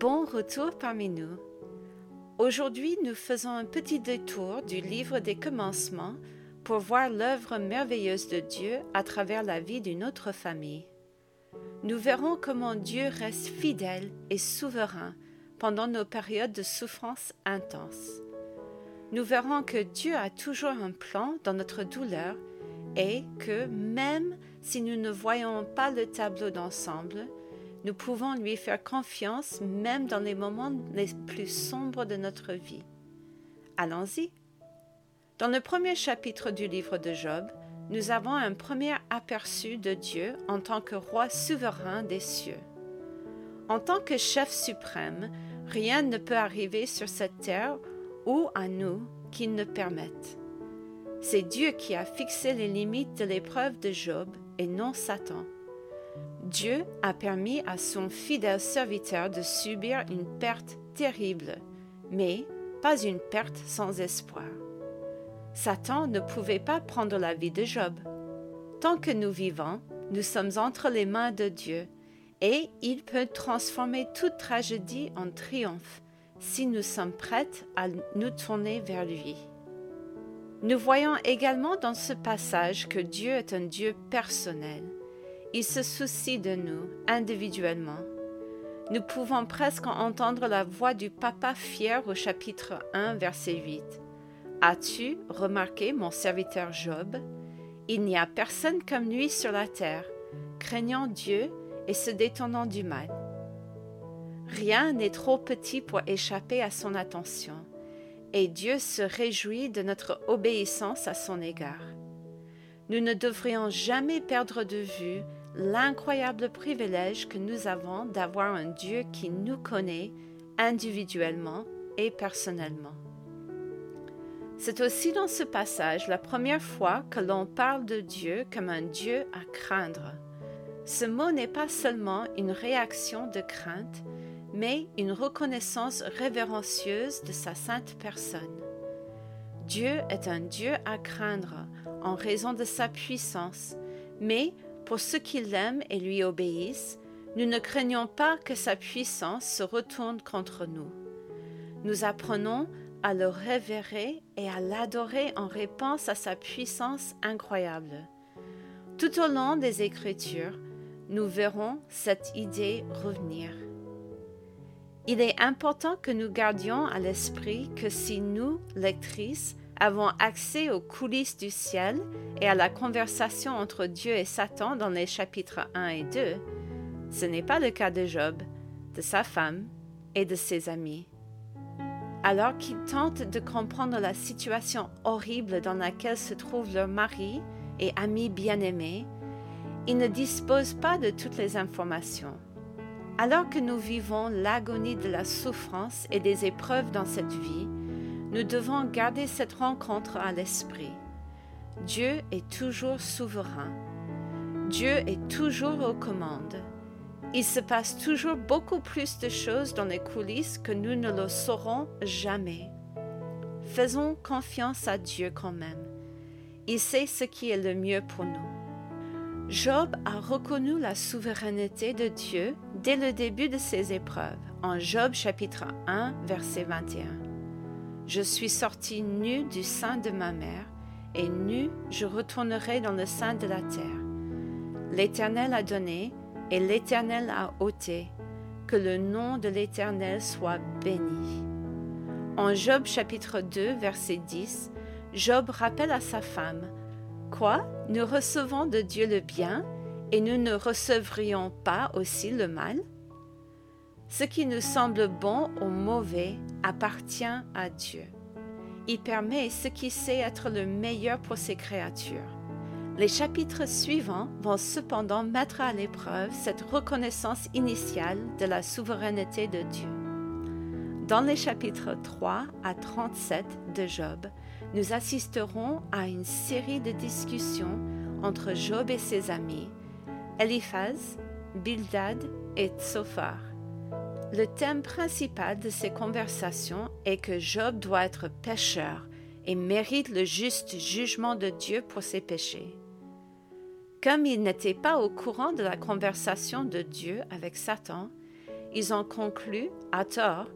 Bon retour parmi nous. Aujourd'hui, nous faisons un petit détour du livre des commencements pour voir l'œuvre merveilleuse de Dieu à travers la vie d'une autre famille. Nous verrons comment Dieu reste fidèle et souverain pendant nos périodes de souffrance intense. Nous verrons que Dieu a toujours un plan dans notre douleur et que même si nous ne voyons pas le tableau d'ensemble, nous pouvons lui faire confiance même dans les moments les plus sombres de notre vie. Allons-y. Dans le premier chapitre du livre de Job, nous avons un premier aperçu de Dieu en tant que roi souverain des cieux. En tant que chef suprême, rien ne peut arriver sur cette terre ou à nous qu'il ne permette. C'est Dieu qui a fixé les limites de l'épreuve de Job et non Satan. Dieu a permis à son fidèle serviteur de subir une perte terrible, mais pas une perte sans espoir. Satan ne pouvait pas prendre la vie de Job. Tant que nous vivons, nous sommes entre les mains de Dieu, et il peut transformer toute tragédie en triomphe si nous sommes prêts à nous tourner vers lui. Nous voyons également dans ce passage que Dieu est un Dieu personnel il se soucie de nous individuellement. Nous pouvons presque entendre la voix du Papa fier au chapitre 1, verset 8. As-tu remarqué mon serviteur Job? Il n'y a personne comme lui sur la terre, craignant Dieu et se détournant du mal. Rien n'est trop petit pour échapper à son attention, et Dieu se réjouit de notre obéissance à son égard. Nous ne devrions jamais perdre de vue l'incroyable privilège que nous avons d'avoir un Dieu qui nous connaît individuellement et personnellement. C'est aussi dans ce passage la première fois que l'on parle de Dieu comme un Dieu à craindre. Ce mot n'est pas seulement une réaction de crainte, mais une reconnaissance révérencieuse de sa sainte personne. Dieu est un Dieu à craindre en raison de sa puissance, mais pour ceux qui l'aiment et lui obéissent, nous ne craignons pas que sa puissance se retourne contre nous. Nous apprenons à le révérer et à l'adorer en réponse à sa puissance incroyable. Tout au long des Écritures, nous verrons cette idée revenir. Il est important que nous gardions à l'esprit que si nous, lectrices, avons accès aux coulisses du ciel et à la conversation entre Dieu et Satan dans les chapitres 1 et 2, ce n'est pas le cas de Job, de sa femme et de ses amis. Alors qu'ils tentent de comprendre la situation horrible dans laquelle se trouvent leur mari et amis bien-aimés, ils ne disposent pas de toutes les informations. Alors que nous vivons l'agonie de la souffrance et des épreuves dans cette vie, nous devons garder cette rencontre à l'esprit. Dieu est toujours souverain. Dieu est toujours aux commandes. Il se passe toujours beaucoup plus de choses dans les coulisses que nous ne le saurons jamais. Faisons confiance à Dieu quand même. Il sait ce qui est le mieux pour nous. Job a reconnu la souveraineté de Dieu dès le début de ses épreuves, en Job chapitre 1, verset 21. Je suis sorti nu du sein de ma mère, et nu je retournerai dans le sein de la terre. L'Éternel a donné, et l'Éternel a ôté. Que le nom de l'Éternel soit béni. En Job chapitre 2, verset 10, Job rappelle à sa femme, Quoi Nous recevons de Dieu le bien, et nous ne recevrions pas aussi le mal? Ce qui nous semble bon ou mauvais appartient à Dieu. Il permet ce qui sait être le meilleur pour ses créatures. Les chapitres suivants vont cependant mettre à l'épreuve cette reconnaissance initiale de la souveraineté de Dieu. Dans les chapitres 3 à 37 de Job, nous assisterons à une série de discussions entre Job et ses amis, Eliphaz, Bildad et Tsophar. Le thème principal de ces conversations est que Job doit être pécheur et mérite le juste jugement de Dieu pour ses péchés. Comme il n'était pas au courant de la conversation de Dieu avec Satan, ils ont conclu, à tort,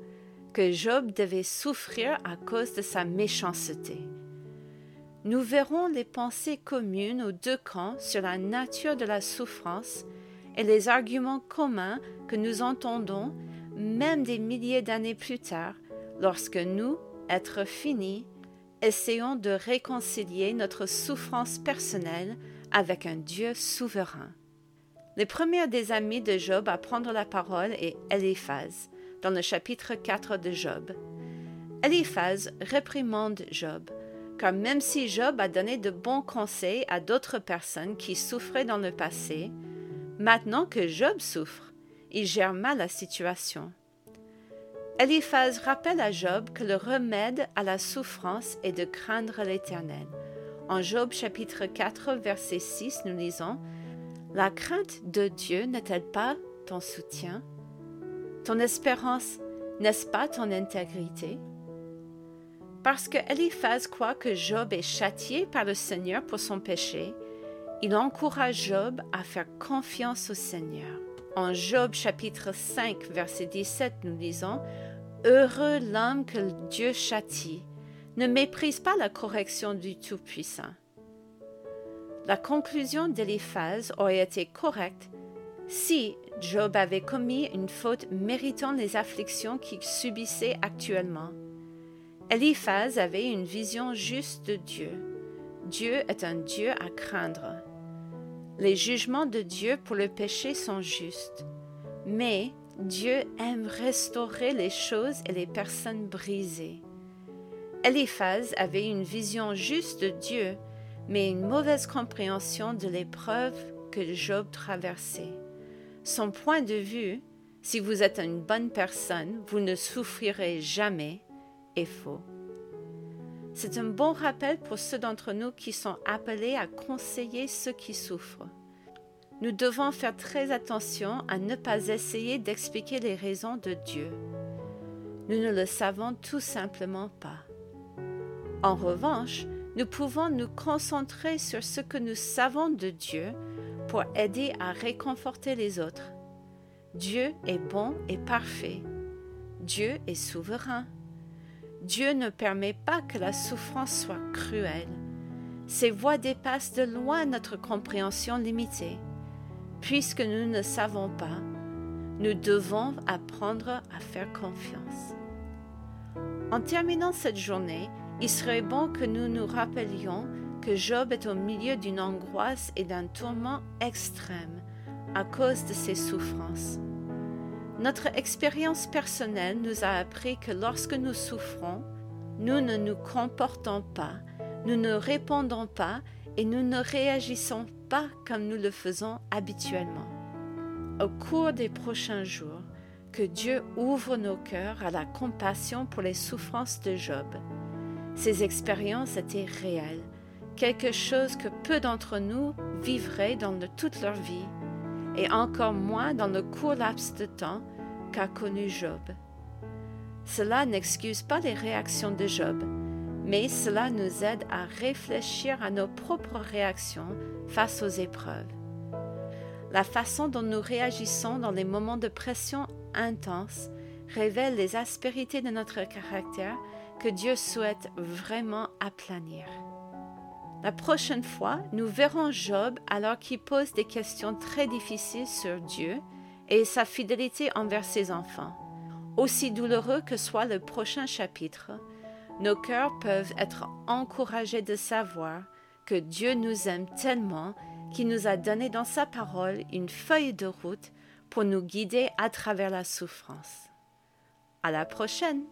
que Job devait souffrir à cause de sa méchanceté. Nous verrons les pensées communes aux deux camps sur la nature de la souffrance et les arguments communs que nous entendons même des milliers d'années plus tard, lorsque nous, êtres finis, essayons de réconcilier notre souffrance personnelle avec un Dieu souverain. Le premier des amis de Job à prendre la parole est Eliphaz, dans le chapitre 4 de Job. Eliphaz réprimande Job, car même si Job a donné de bons conseils à d'autres personnes qui souffraient dans le passé, maintenant que Job souffre, gère mal la situation. Eliphaz rappelle à Job que le remède à la souffrance est de craindre l'Éternel. En Job chapitre 4 verset 6 nous lisons la crainte de Dieu n'est-elle pas ton soutien? Ton espérance n'est-ce pas ton intégrité? Parce que Eliphaz croit que Job est châtié par le Seigneur pour son péché, il encourage Job à faire confiance au Seigneur. En Job chapitre 5 verset 17 nous lisons Heureux l'homme que Dieu châtie, ne méprise pas la correction du Tout-Puissant. La conclusion d'Eliphaz aurait été correcte si Job avait commis une faute méritant les afflictions qu'il subissait actuellement. Eliphaz avait une vision juste de Dieu. Dieu est un Dieu à craindre. Les jugements de Dieu pour le péché sont justes, mais Dieu aime restaurer les choses et les personnes brisées. Eliphaz avait une vision juste de Dieu mais une mauvaise compréhension de l'épreuve que Job traversait. Son point de vue, si vous êtes une bonne personne, vous ne souffrirez jamais, est faux. C'est un bon rappel pour ceux d'entre nous qui sont appelés à conseiller ceux qui souffrent. Nous devons faire très attention à ne pas essayer d'expliquer les raisons de Dieu. Nous ne le savons tout simplement pas. En revanche, nous pouvons nous concentrer sur ce que nous savons de Dieu pour aider à réconforter les autres. Dieu est bon et parfait. Dieu est souverain. Dieu ne permet pas que la souffrance soit cruelle. Ses voies dépassent de loin notre compréhension limitée. Puisque nous ne savons pas, nous devons apprendre à faire confiance. En terminant cette journée, il serait bon que nous nous rappelions que Job est au milieu d'une angoisse et d'un tourment extrême à cause de ses souffrances. Notre expérience personnelle nous a appris que lorsque nous souffrons, nous ne nous comportons pas, nous ne répondons pas et nous ne réagissons pas comme nous le faisons habituellement. Au cours des prochains jours, que Dieu ouvre nos cœurs à la compassion pour les souffrances de Job ces expériences étaient réelles, quelque chose que peu d'entre nous vivraient dans toute leur vie, et encore moins dans le court laps de temps qu'a connu Job. Cela n'excuse pas les réactions de Job, mais cela nous aide à réfléchir à nos propres réactions face aux épreuves. La façon dont nous réagissons dans les moments de pression intense révèle les aspérités de notre caractère que Dieu souhaite vraiment aplanir. La prochaine fois, nous verrons Job alors qu'il pose des questions très difficiles sur Dieu et sa fidélité envers ses enfants. Aussi douloureux que soit le prochain chapitre, nos cœurs peuvent être encouragés de savoir que Dieu nous aime tellement qu'il nous a donné dans sa parole une feuille de route pour nous guider à travers la souffrance. À la prochaine!